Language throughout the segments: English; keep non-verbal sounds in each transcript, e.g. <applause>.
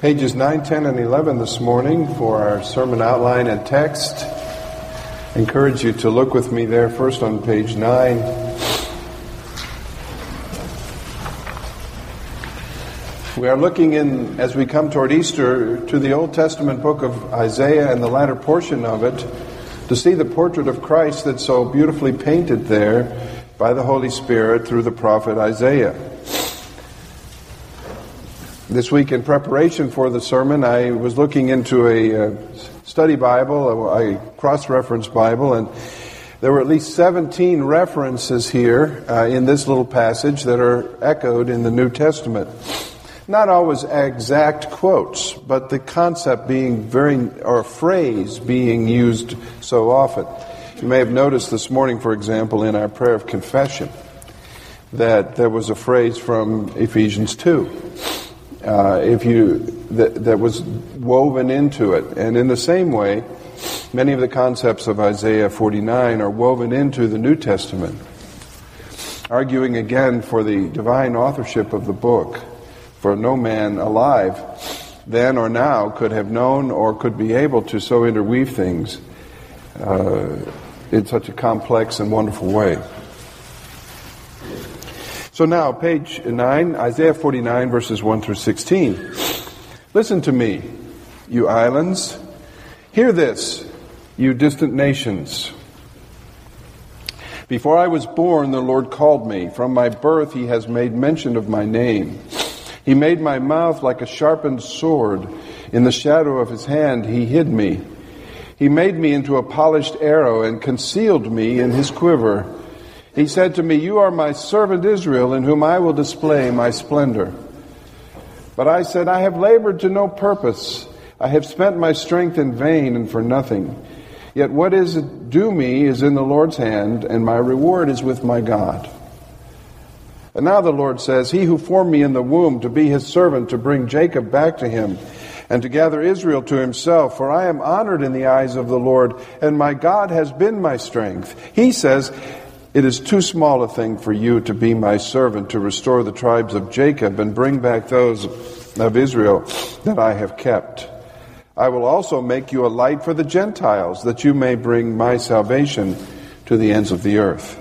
Pages 9, 10, and 11 this morning for our sermon outline and text. Encourage you to look with me there first on page 9. We are looking in, as we come toward Easter, to the Old Testament book of Isaiah and the latter portion of it to see the portrait of Christ that's so beautifully painted there by the Holy Spirit through the prophet Isaiah. This week, in preparation for the sermon, I was looking into a uh, study Bible, a, a cross reference Bible, and there were at least 17 references here uh, in this little passage that are echoed in the New Testament. Not always exact quotes, but the concept being very, or phrase being used so often. You may have noticed this morning, for example, in our prayer of confession, that there was a phrase from Ephesians 2 uh, if you that, that was woven into it. And in the same way, many of the concepts of Isaiah 49 are woven into the New Testament, arguing again for the divine authorship of the book. For no man alive then or now could have known or could be able to so interweave things uh, in such a complex and wonderful way. So now, page 9, Isaiah 49, verses 1 through 16. Listen to me, you islands. Hear this, you distant nations. Before I was born, the Lord called me. From my birth, He has made mention of my name. He made my mouth like a sharpened sword. In the shadow of His hand, He hid me. He made me into a polished arrow and concealed me in His quiver. He said to me, You are my servant Israel, in whom I will display my splendor. But I said, I have labored to no purpose. I have spent my strength in vain and for nothing. Yet what is due me is in the Lord's hand, and my reward is with my God. And now the Lord says, He who formed me in the womb to be his servant, to bring Jacob back to him, and to gather Israel to himself, for I am honored in the eyes of the Lord, and my God has been my strength. He says, it is too small a thing for you to be my servant to restore the tribes of Jacob and bring back those of Israel that I have kept. I will also make you a light for the Gentiles, that you may bring my salvation to the ends of the earth.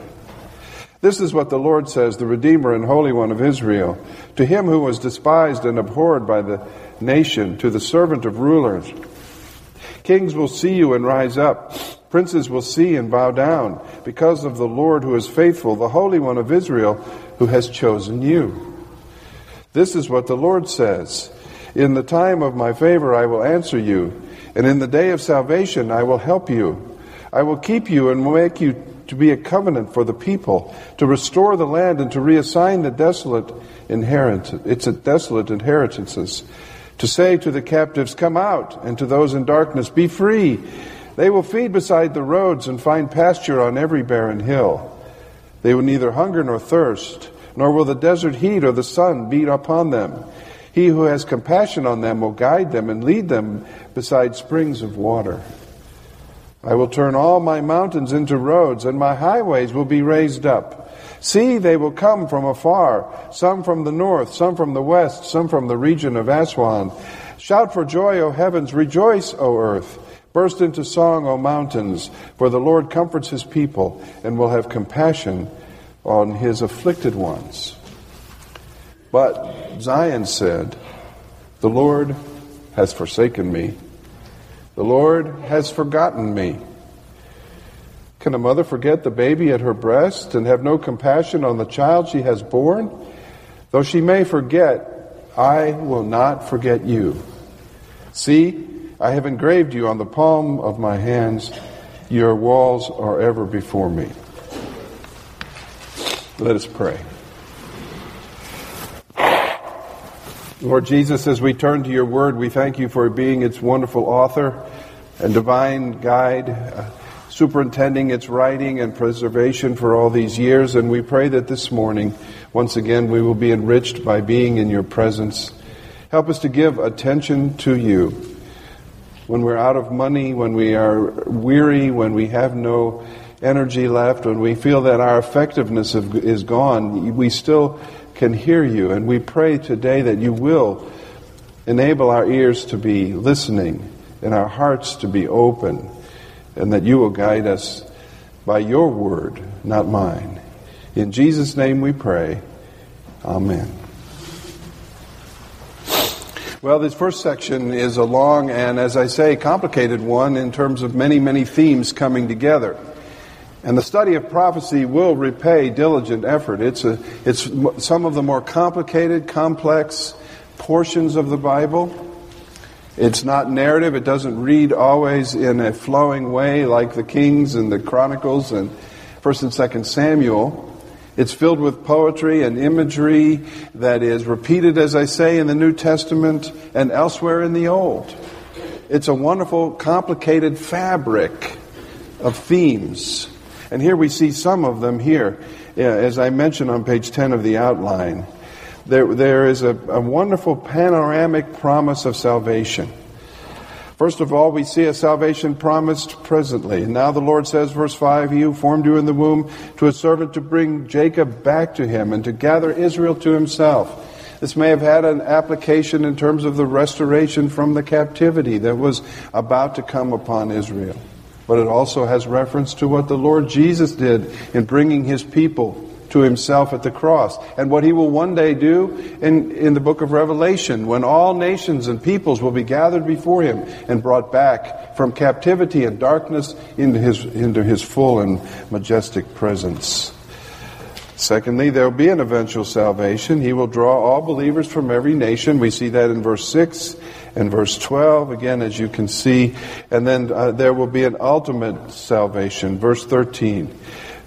This is what the Lord says, the Redeemer and Holy One of Israel, to him who was despised and abhorred by the nation, to the servant of rulers. Kings will see you and rise up. Princes will see and bow down because of the Lord who is faithful, the Holy One of Israel who has chosen you. This is what the Lord says. In the time of my favor I will answer you, and in the day of salvation I will help you. I will keep you and will make you to be a covenant for the people, to restore the land and to reassign the desolate inheritance, its desolate inheritances, to say to the captives, Come out, and to those in darkness, Be free. They will feed beside the roads and find pasture on every barren hill. They will neither hunger nor thirst, nor will the desert heat or the sun beat upon them. He who has compassion on them will guide them and lead them beside springs of water. I will turn all my mountains into roads, and my highways will be raised up. See, they will come from afar, some from the north, some from the west, some from the region of Aswan. Shout for joy, O heavens, rejoice, O earth. Burst into song, O mountains, for the Lord comforts his people and will have compassion on his afflicted ones. But Zion said, The Lord has forsaken me. The Lord has forgotten me. Can a mother forget the baby at her breast and have no compassion on the child she has born? Though she may forget, I will not forget you. See, I have engraved you on the palm of my hands. Your walls are ever before me. Let us pray. Lord Jesus, as we turn to your word, we thank you for being its wonderful author and divine guide, uh, superintending its writing and preservation for all these years. And we pray that this morning, once again, we will be enriched by being in your presence. Help us to give attention to you when we're out of money, when we are weary, when we have no energy left, when we feel that our effectiveness is gone, we still can hear you. And we pray today that you will enable our ears to be listening and our hearts to be open, and that you will guide us by your word, not mine. In Jesus' name we pray. Amen. Well, this first section is a long and, as I say, complicated one in terms of many, many themes coming together. And the study of prophecy will repay diligent effort. It's, a, it's some of the more complicated, complex portions of the Bible. It's not narrative. It doesn't read always in a flowing way like the Kings and the Chronicles and 1st and 2nd Samuel. It's filled with poetry and imagery that is repeated, as I say, in the New Testament and elsewhere in the Old. It's a wonderful, complicated fabric of themes. And here we see some of them here, as I mentioned on page 10 of the outline. There, there is a, a wonderful panoramic promise of salvation. First of all, we see a salvation promised presently. And now the Lord says, verse 5, He who formed you in the womb to a servant to bring Jacob back to him and to gather Israel to himself. This may have had an application in terms of the restoration from the captivity that was about to come upon Israel. But it also has reference to what the Lord Jesus did in bringing his people to himself at the cross, and what he will one day do in, in the book of Revelation, when all nations and peoples will be gathered before him and brought back from captivity and darkness into his, into his full and majestic presence. Secondly, there will be an eventual salvation. He will draw all believers from every nation. We see that in verse 6 and verse 12, again, as you can see. And then uh, there will be an ultimate salvation. Verse 13.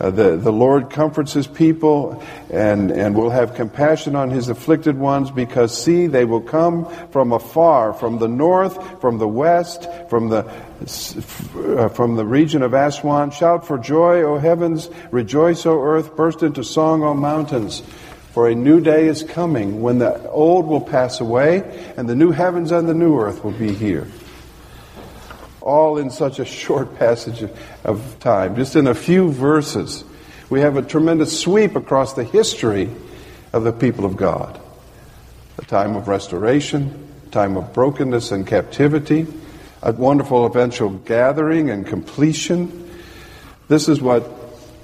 Uh, the, the Lord comforts his people and, and will have compassion on his afflicted ones because, see, they will come from afar, from the north, from the west, from the, uh, from the region of Aswan. Shout for joy, O heavens! Rejoice, O earth! Burst into song, O mountains! For a new day is coming when the old will pass away and the new heavens and the new earth will be here all in such a short <laughs> passage of time, just in a few verses. We have a tremendous sweep across the history of the people of God. A time of restoration, a time of brokenness and captivity, a wonderful eventual gathering and completion. This is what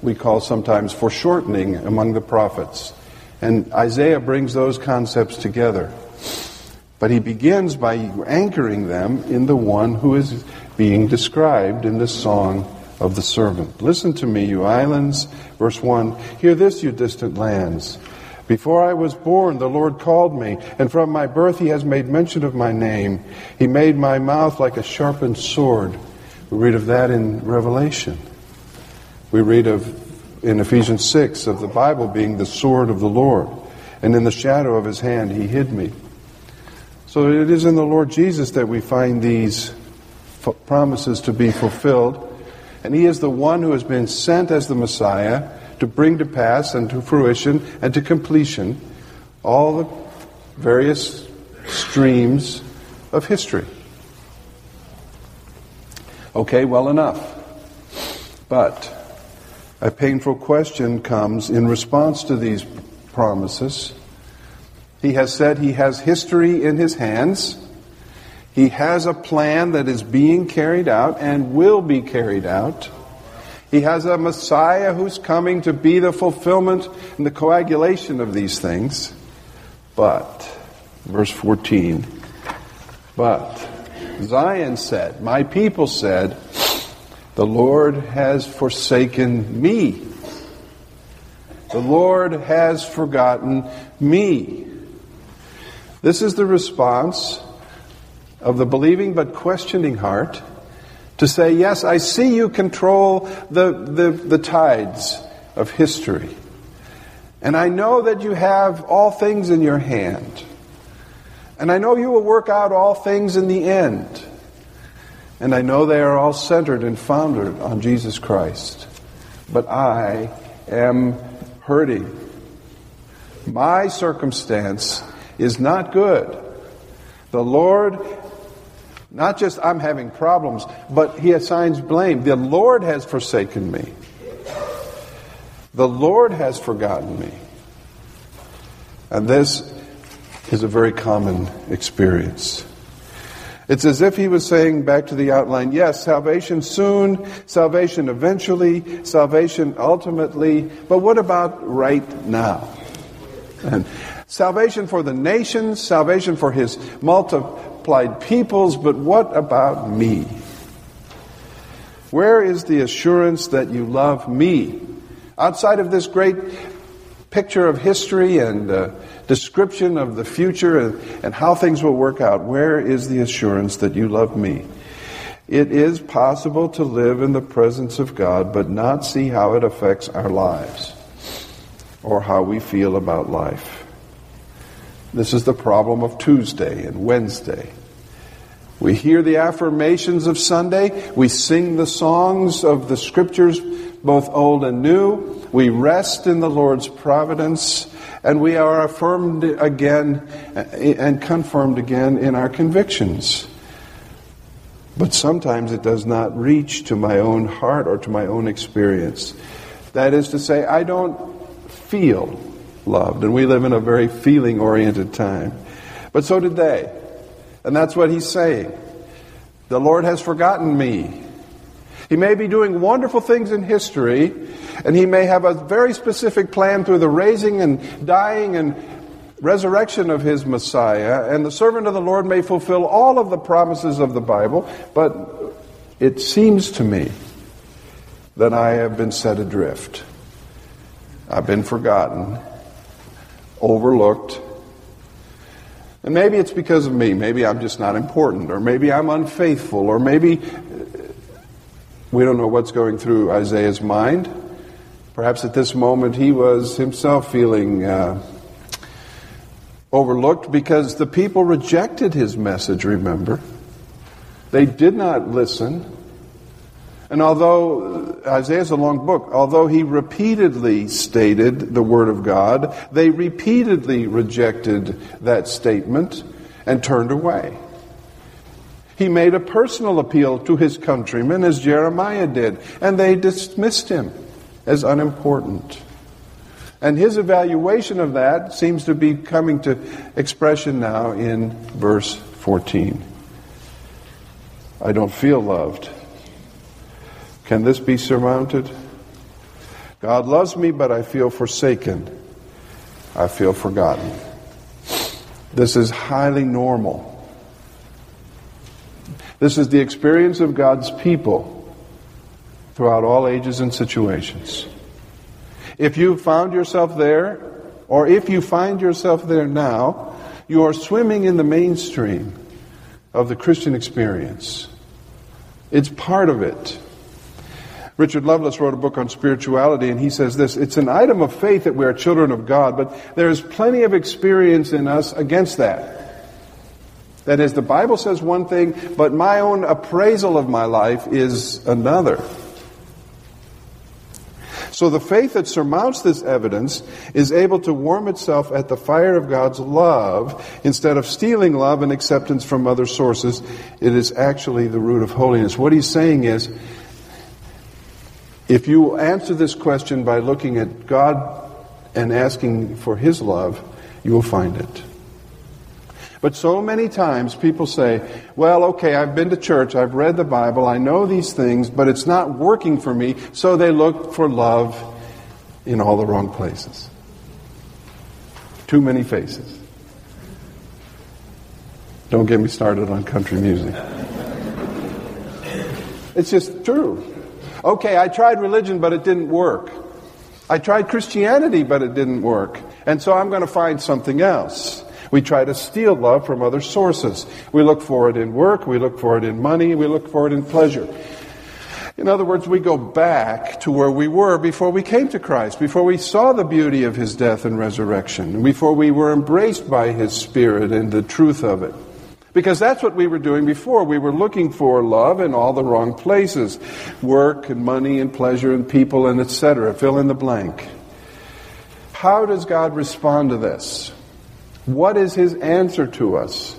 we call sometimes foreshortening among the prophets. And Isaiah brings those concepts together. But he begins by anchoring them in the one who is being described in the song of the servant. Listen to me, you islands. Verse 1 Hear this, you distant lands. Before I was born, the Lord called me, and from my birth he has made mention of my name. He made my mouth like a sharpened sword. We read of that in Revelation. We read of in Ephesians 6 of the Bible being the sword of the Lord, and in the shadow of his hand he hid me. So it is in the Lord Jesus that we find these promises to be fulfilled. And he is the one who has been sent as the Messiah to bring to pass and to fruition and to completion all the various streams of history. Okay, well enough. But a painful question comes in response to these promises. He has said he has history in his hands. He has a plan that is being carried out and will be carried out. He has a Messiah who's coming to be the fulfillment and the coagulation of these things. But, verse 14, but Zion said, My people said, The Lord has forsaken me. The Lord has forgotten me. This is the response of the believing but questioning heart to say, Yes, I see you control the, the, the tides of history. And I know that you have all things in your hand. And I know you will work out all things in the end. And I know they are all centered and founded on Jesus Christ. But I am hurting. My circumstance is not good. The Lord not just I'm having problems, but he assigns blame. The Lord has forsaken me. The Lord has forgotten me. And this is a very common experience. It's as if he was saying back to the outline, yes, salvation soon, salvation eventually, salvation ultimately, but what about right now? And salvation for the nations, salvation for his multiplied peoples, but what about me? Where is the assurance that you love me? Outside of this great picture of history and uh, description of the future and, and how things will work out, where is the assurance that you love me? It is possible to live in the presence of God but not see how it affects our lives or how we feel about life. This is the problem of Tuesday and Wednesday. We hear the affirmations of Sunday. We sing the songs of the scriptures, both old and new. We rest in the Lord's providence and we are affirmed again and confirmed again in our convictions. But sometimes it does not reach to my own heart or to my own experience. That is to say, I don't feel loved. And we live in a very feeling oriented time. But so did they. And that's what he's saying. The Lord has forgotten me. He may be doing wonderful things in history, and he may have a very specific plan through the raising and dying and resurrection of his Messiah, and the servant of the Lord may fulfill all of the promises of the Bible, but it seems to me that I have been set adrift. I've been forgotten, overlooked, and maybe it's because of me. Maybe I'm just not important, or maybe I'm unfaithful, or maybe we don't know what's going through Isaiah's mind. Perhaps at this moment he was himself feeling uh, overlooked because the people rejected his message, remember? They did not listen. And although Isaiah's a long book, although he repeatedly stated the Word of God, they repeatedly rejected that statement and turned away. He made a personal appeal to his countrymen, as Jeremiah did, and they dismissed him as unimportant. And his evaluation of that seems to be coming to expression now in verse 14. I don't feel loved. Can this be surmounted? God loves me, but I feel forsaken. I feel forgotten. This is highly normal. This is the experience of God's people throughout all ages and situations. If you found yourself there, or if you find yourself there now, you are swimming in the mainstream of the Christian experience. It's part of it. Richard Lovelace wrote a book on spirituality, and he says this It's an item of faith that we are children of God, but there is plenty of experience in us against that. That is, the Bible says one thing, but my own appraisal of my life is another. So the faith that surmounts this evidence is able to warm itself at the fire of God's love instead of stealing love and acceptance from other sources. It is actually the root of holiness. What he's saying is, if you answer this question by looking at God and asking for His love, you will find it. But so many times people say, well, okay, I've been to church, I've read the Bible, I know these things, but it's not working for me, so they look for love in all the wrong places. Too many faces. Don't get me started on country music. It's just true. Okay, I tried religion, but it didn't work. I tried Christianity, but it didn't work. And so I'm going to find something else. We try to steal love from other sources. We look for it in work, we look for it in money, we look for it in pleasure. In other words, we go back to where we were before we came to Christ, before we saw the beauty of His death and resurrection, before we were embraced by His Spirit and the truth of it. Because that's what we were doing before. We were looking for love in all the wrong places work and money and pleasure and people and etc. Fill in the blank. How does God respond to this? What is his answer to us?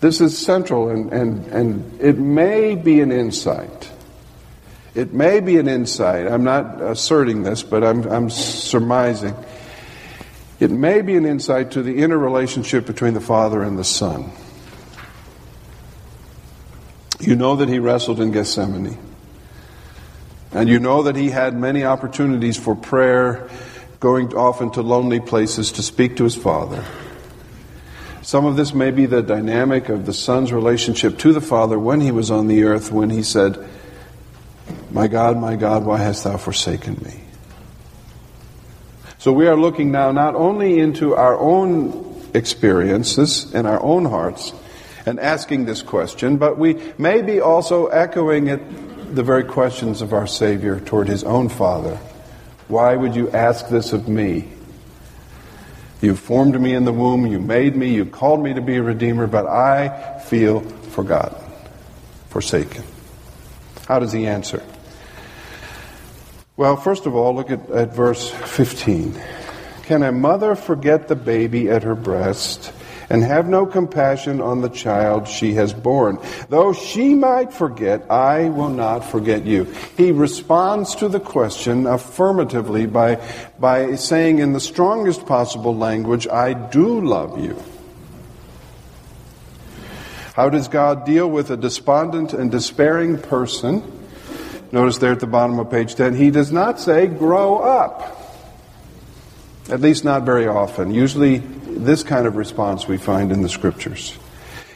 This is central, and, and, and it may be an insight. It may be an insight. I'm not asserting this, but I'm, I'm surmising. It may be an insight to the inner relationship between the Father and the Son. You know that he wrestled in Gethsemane. And you know that he had many opportunities for prayer, going often to lonely places to speak to his Father. Some of this may be the dynamic of the Son's relationship to the Father when he was on the earth, when he said, My God, my God, why hast thou forsaken me? So we are looking now not only into our own experiences and our own hearts and asking this question, but we may be also echoing it, the very questions of our Savior toward his own Father. Why would you ask this of me? You formed me in the womb, you made me, you called me to be a redeemer, but I feel forgotten, forsaken. How does he answer? Well, first of all, look at, at verse 15. Can a mother forget the baby at her breast and have no compassion on the child she has borne? Though she might forget, I will not forget you. He responds to the question affirmatively by, by saying in the strongest possible language, I do love you. How does God deal with a despondent and despairing person? Notice there at the bottom of page 10, he does not say, grow up. At least not very often. Usually, this kind of response we find in the scriptures.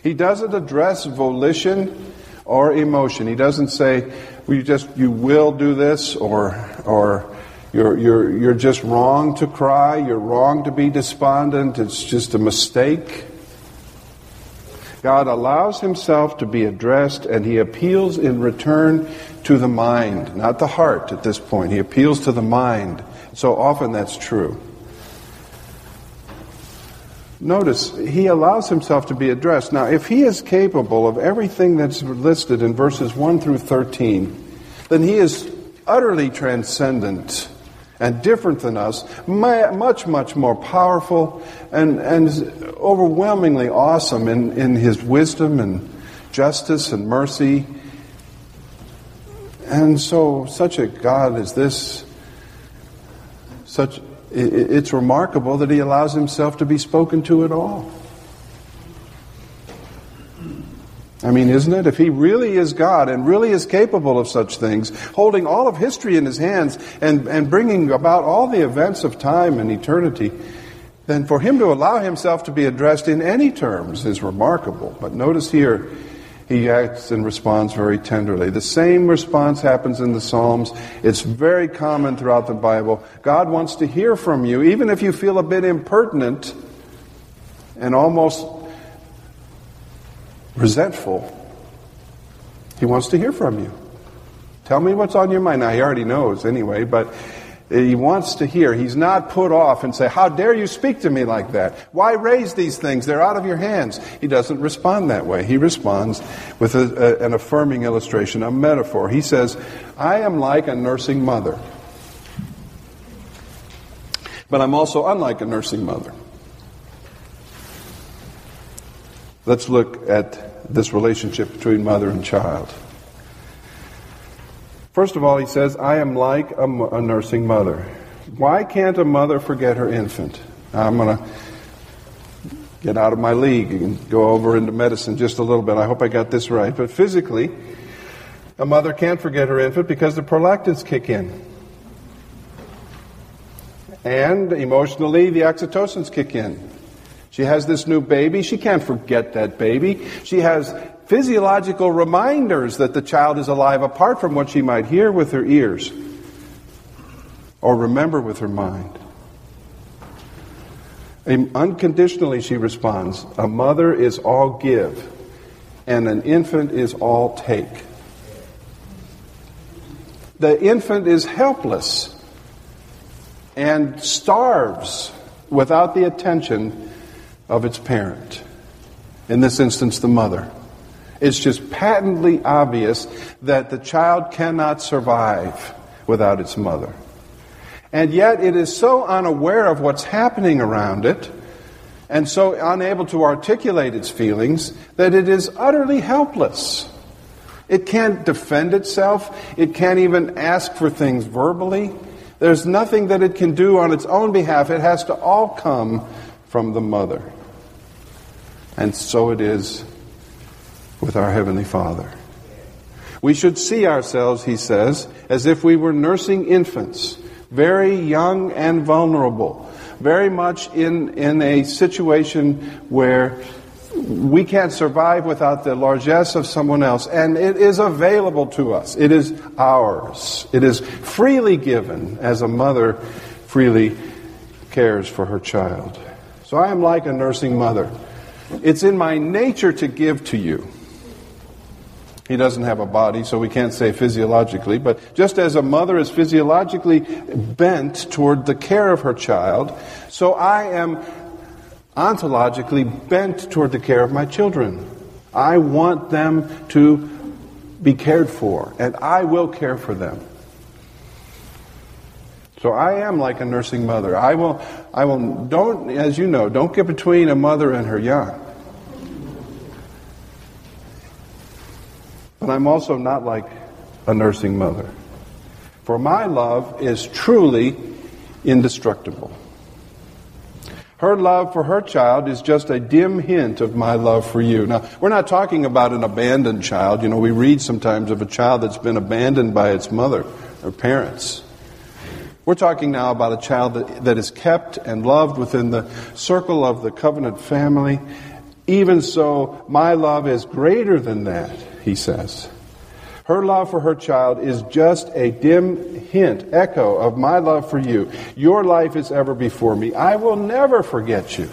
He doesn't address volition or emotion. He doesn't say, well, you just, you will do this, or, or you're, you're, you're just wrong to cry, you're wrong to be despondent, it's just a mistake. God allows himself to be addressed and he appeals in return to the mind, not the heart at this point. He appeals to the mind. So often that's true. Notice, he allows himself to be addressed. Now, if he is capable of everything that's listed in verses 1 through 13, then he is utterly transcendent and different than us, much, much more powerful and, and overwhelmingly awesome in, in his wisdom and justice and mercy. And so, such a God as this, such it's remarkable that he allows himself to be spoken to at all. I mean, isn't it? If he really is God and really is capable of such things, holding all of history in his hands and, and bringing about all the events of time and eternity, then for him to allow himself to be addressed in any terms is remarkable. But notice here, he acts and responds very tenderly. The same response happens in the Psalms. It's very common throughout the Bible. God wants to hear from you, even if you feel a bit impertinent and almost resentful, he wants to hear from you. Tell me what's on your mind. Now, he already knows anyway, but he wants to hear. He's not put off and say, How dare you speak to me like that? Why raise these things? They're out of your hands. He doesn't respond that way. He responds with a, a, an affirming illustration, a metaphor. He says, I am like a nursing mother. But I'm also unlike a nursing mother. Let's look at this relationship between mother and child. First of all, he says, I am like a, a nursing mother. Why can't a mother forget her infant? I'm going to get out of my league and go over into medicine just a little bit. I hope I got this right. But physically, a mother can't forget her infant because the prolactins kick in. And emotionally, the oxytocins kick in. She has this new baby. She can't forget that baby. She has physiological reminders that the child is alive apart from what she might hear with her ears or remember with her mind. Unconditionally, she responds a mother is all give, and an infant is all take. The infant is helpless and starves without the attention of its parent. In this instance, the mother. It's just patently obvious that the child cannot survive without its mother. And yet it is so unaware of what's happening around it and so unable to articulate its feelings that it is utterly helpless. It can't defend itself. It can't even ask for things verbally. There's nothing that it can do on its own behalf. It has to all come from the mother. And so it is with our Heavenly Father. We should see ourselves, he says, as if we were nursing infants, very young and vulnerable, very much in, in a situation where we can't survive without the largesse of someone else, and it is available to us. It is ours. It is freely given as a mother freely cares for her child. So I am like a nursing mother. It's in my nature to give to you. He doesn't have a body, so we can't say physiologically, but just as a mother is physiologically bent toward the care of her child, so I am ontologically bent toward the care of my children. I want them to be cared for, and I will care for them. So I am like a nursing mother. I will, I will, don't, as you know, don't get between a mother and her young. But I'm also not like a nursing mother. For my love is truly indestructible. Her love for her child is just a dim hint of my love for you. Now, we're not talking about an abandoned child. You know, we read sometimes of a child that's been abandoned by its mother or parents. We're talking now about a child that, that is kept and loved within the circle of the covenant family. Even so, my love is greater than that he says. Her love for her child is just a dim hint, echo of my love for you. Your life is ever before me. I will never forget you.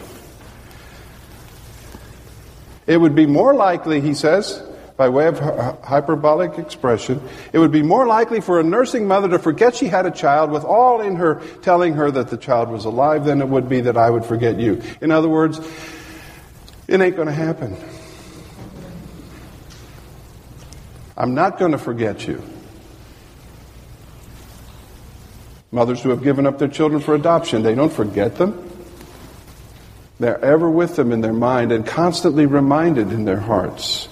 It would be more likely, he says, by way of hyperbolic expression, it would be more likely for a nursing mother to forget she had a child with all in her telling her that the child was alive than it would be that I would forget you. In other words, it ain't going to happen. I'm not going to forget you. Mothers who have given up their children for adoption, they don't forget them. They're ever with them in their mind and constantly reminded in their hearts.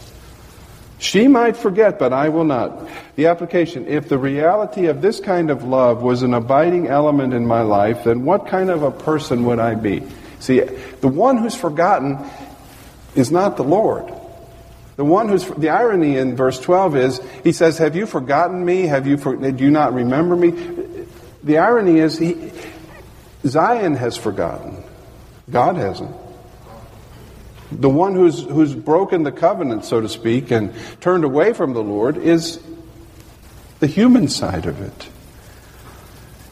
She might forget, but I will not. The application if the reality of this kind of love was an abiding element in my life, then what kind of a person would I be? See, the one who's forgotten is not the Lord. The one who's, the irony in verse 12 is, he says, Have you forgotten me? Have you, for, did you not remember me? The irony is, he, Zion has forgotten. God hasn't. The one who's, who's broken the covenant, so to speak, and turned away from the Lord is the human side of it.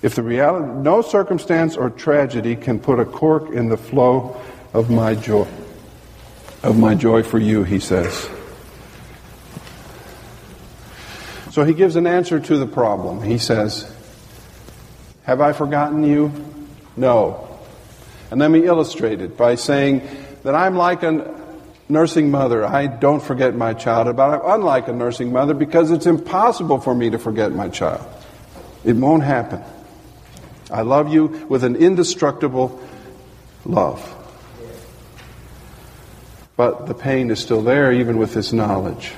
If the reality, no circumstance or tragedy can put a cork in the flow of my joy of my joy for you, he says. So he gives an answer to the problem. He says, Have I forgotten you? No. And let me illustrate it by saying that I'm like a nursing mother. I don't forget my child, but I'm unlike a nursing mother because it's impossible for me to forget my child. It won't happen. I love you with an indestructible love. But the pain is still there even with this knowledge.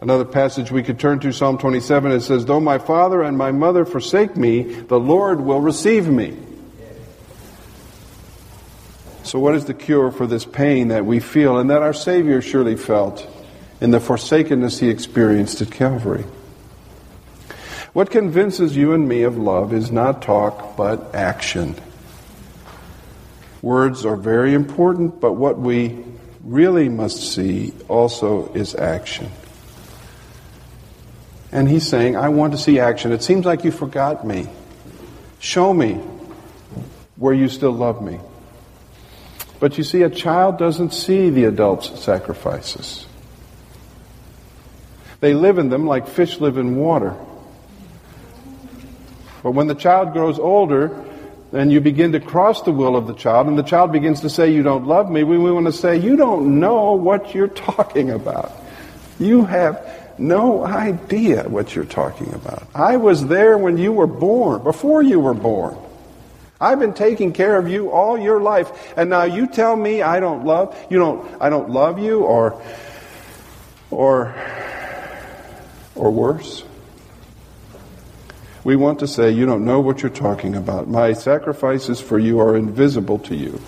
Another passage we could turn to, Psalm 27, it says, Though my father and my mother forsake me, the Lord will receive me. So, what is the cure for this pain that we feel and that our Savior surely felt in the forsakenness he experienced at Calvary? What convinces you and me of love is not talk, but action. Words are very important, but what we really must see also is action. And he's saying, I want to see action. It seems like you forgot me. Show me where you still love me. But you see, a child doesn't see the adult's sacrifices. They live in them like fish live in water. But when the child grows older, and you begin to cross the will of the child, and the child begins to say, You don't love me, we, we want to say, You don't know what you're talking about. You have no idea what you're talking about. I was there when you were born, before you were born. I've been taking care of you all your life, and now you tell me I don't love you don't I don't love you or or or worse. We want to say, You don't know what you're talking about. My sacrifices for you are invisible to you,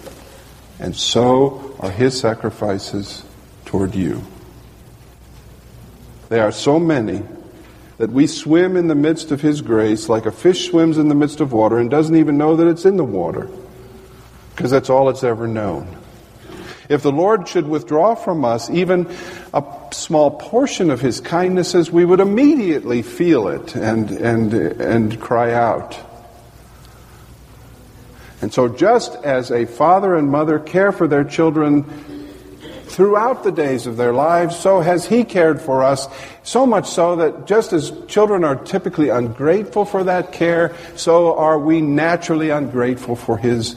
and so are his sacrifices toward you. They are so many that we swim in the midst of his grace like a fish swims in the midst of water and doesn't even know that it's in the water because that's all it's ever known. If the Lord should withdraw from us even a small portion of his kindnesses, we would immediately feel it and, and, and cry out. And so, just as a father and mother care for their children throughout the days of their lives, so has He cared for us, so much so that just as children are typically ungrateful for that care, so are we naturally ungrateful for His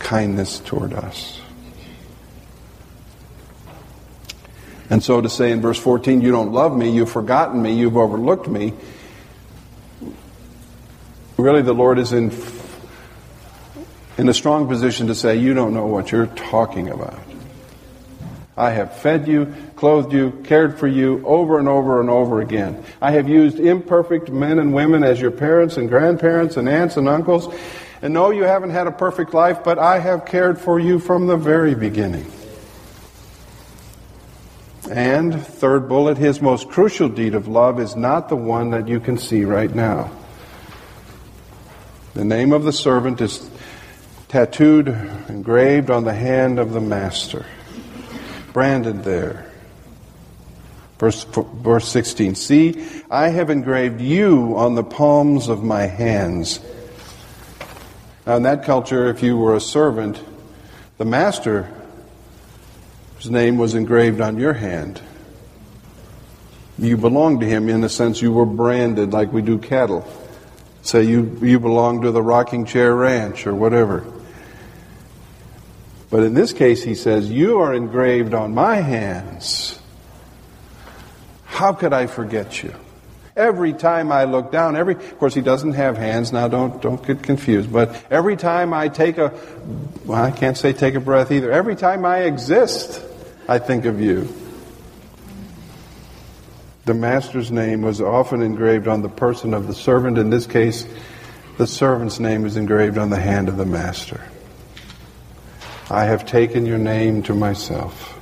kindness toward us. And so to say in verse 14, you don't love me, you've forgotten me, you've overlooked me, really the Lord is in, in a strong position to say, you don't know what you're talking about. I have fed you, clothed you, cared for you over and over and over again. I have used imperfect men and women as your parents and grandparents and aunts and uncles. And no, you haven't had a perfect life, but I have cared for you from the very beginning. And third bullet, his most crucial deed of love is not the one that you can see right now. The name of the servant is tattooed, engraved on the hand of the master, branded there. Verse, verse 16 See, I have engraved you on the palms of my hands. Now, in that culture, if you were a servant, the master his name was engraved on your hand. You belonged to him in a sense you were branded like we do cattle. Say you, you belong to the rocking chair ranch or whatever. But in this case, he says, You are engraved on my hands. How could I forget you? Every time I look down, every of course he doesn't have hands now. Don't don't get confused. But every time I take a, well, I can't say take a breath either. Every time I exist, I think of you. The master's name was often engraved on the person of the servant. In this case, the servant's name is engraved on the hand of the master. I have taken your name to myself.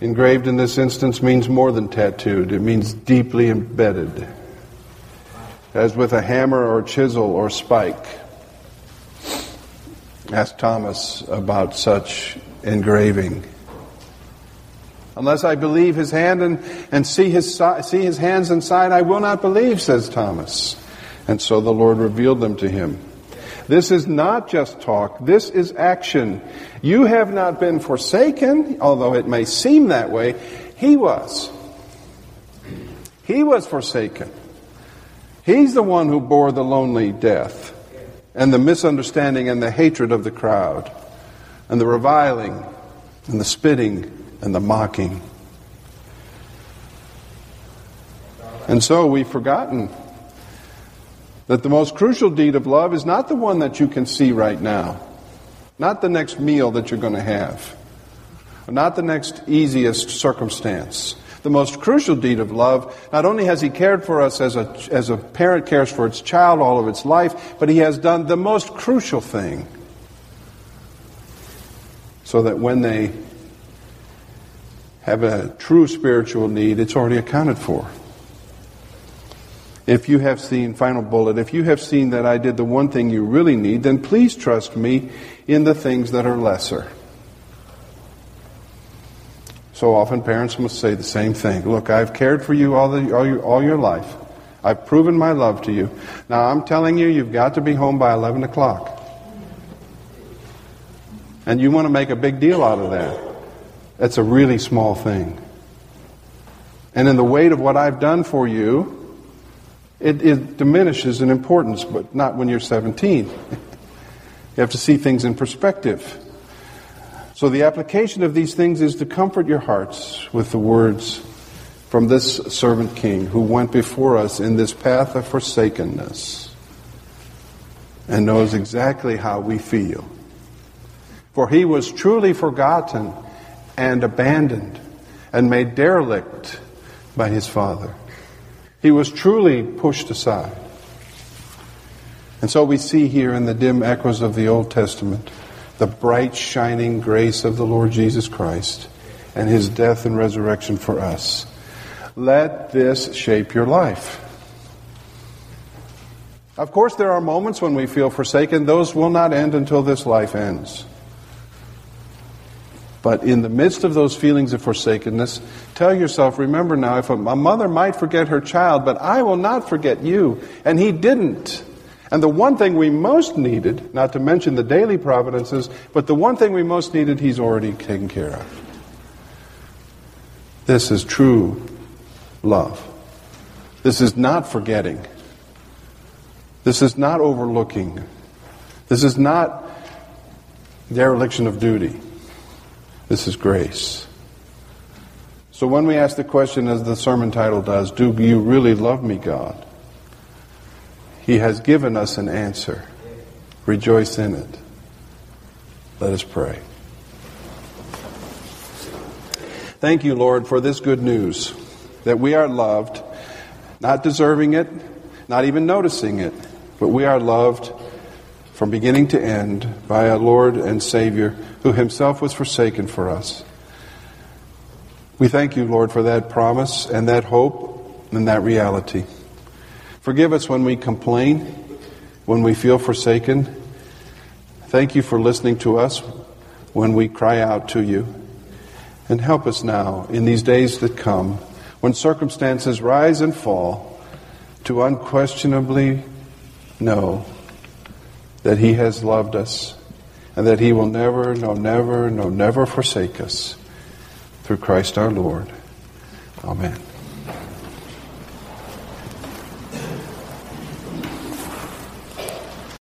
Engraved in this instance means more than tattooed, it means deeply embedded, as with a hammer or chisel or spike. Ask Thomas about such engraving. Unless I believe his hand and, and see, his, see his hands inside, I will not believe, says Thomas. And so the Lord revealed them to him. This is not just talk, this is action. You have not been forsaken, although it may seem that way. He was. He was forsaken. He's the one who bore the lonely death and the misunderstanding and the hatred of the crowd and the reviling and the spitting and the mocking. And so we've forgotten that the most crucial deed of love is not the one that you can see right now, not the next meal that you're going to have, not the next easiest circumstance. The most crucial deed of love, not only has He cared for us as a, as a parent cares for its child all of its life, but He has done the most crucial thing so that when they have a true spiritual need, it's already accounted for. If you have seen, final bullet, if you have seen that I did the one thing you really need, then please trust me in the things that are lesser. So often parents must say the same thing. Look, I've cared for you all, the, all, your, all your life. I've proven my love to you. Now I'm telling you, you've got to be home by 11 o'clock. And you want to make a big deal out of that. That's a really small thing. And in the weight of what I've done for you, it, it diminishes in importance, but not when you're 17. <laughs> you have to see things in perspective. So the application of these things is to comfort your hearts with the words from this servant king who went before us in this path of forsakenness and knows exactly how we feel. For he was truly forgotten and abandoned and made derelict by his father. He was truly pushed aside. And so we see here in the dim echoes of the Old Testament the bright, shining grace of the Lord Jesus Christ and his death and resurrection for us. Let this shape your life. Of course, there are moments when we feel forsaken. Those will not end until this life ends. But in the midst of those feelings of forsakenness, tell yourself, remember now, if a, a mother might forget her child, but I will not forget you. And he didn't. And the one thing we most needed, not to mention the daily providences, but the one thing we most needed, he's already taken care of. This is true love. This is not forgetting. This is not overlooking. This is not dereliction of duty. This is grace. So when we ask the question, as the sermon title does, do you really love me, God? He has given us an answer. Rejoice in it. Let us pray. Thank you, Lord, for this good news that we are loved, not deserving it, not even noticing it, but we are loved from beginning to end by a Lord and Savior who himself was forsaken for us. We thank you, Lord, for that promise and that hope and that reality. Forgive us when we complain, when we feel forsaken. Thank you for listening to us when we cry out to you. And help us now in these days that come, when circumstances rise and fall, to unquestionably know that He has loved us and that He will never, no, never, no, never forsake us through Christ our Lord. Amen.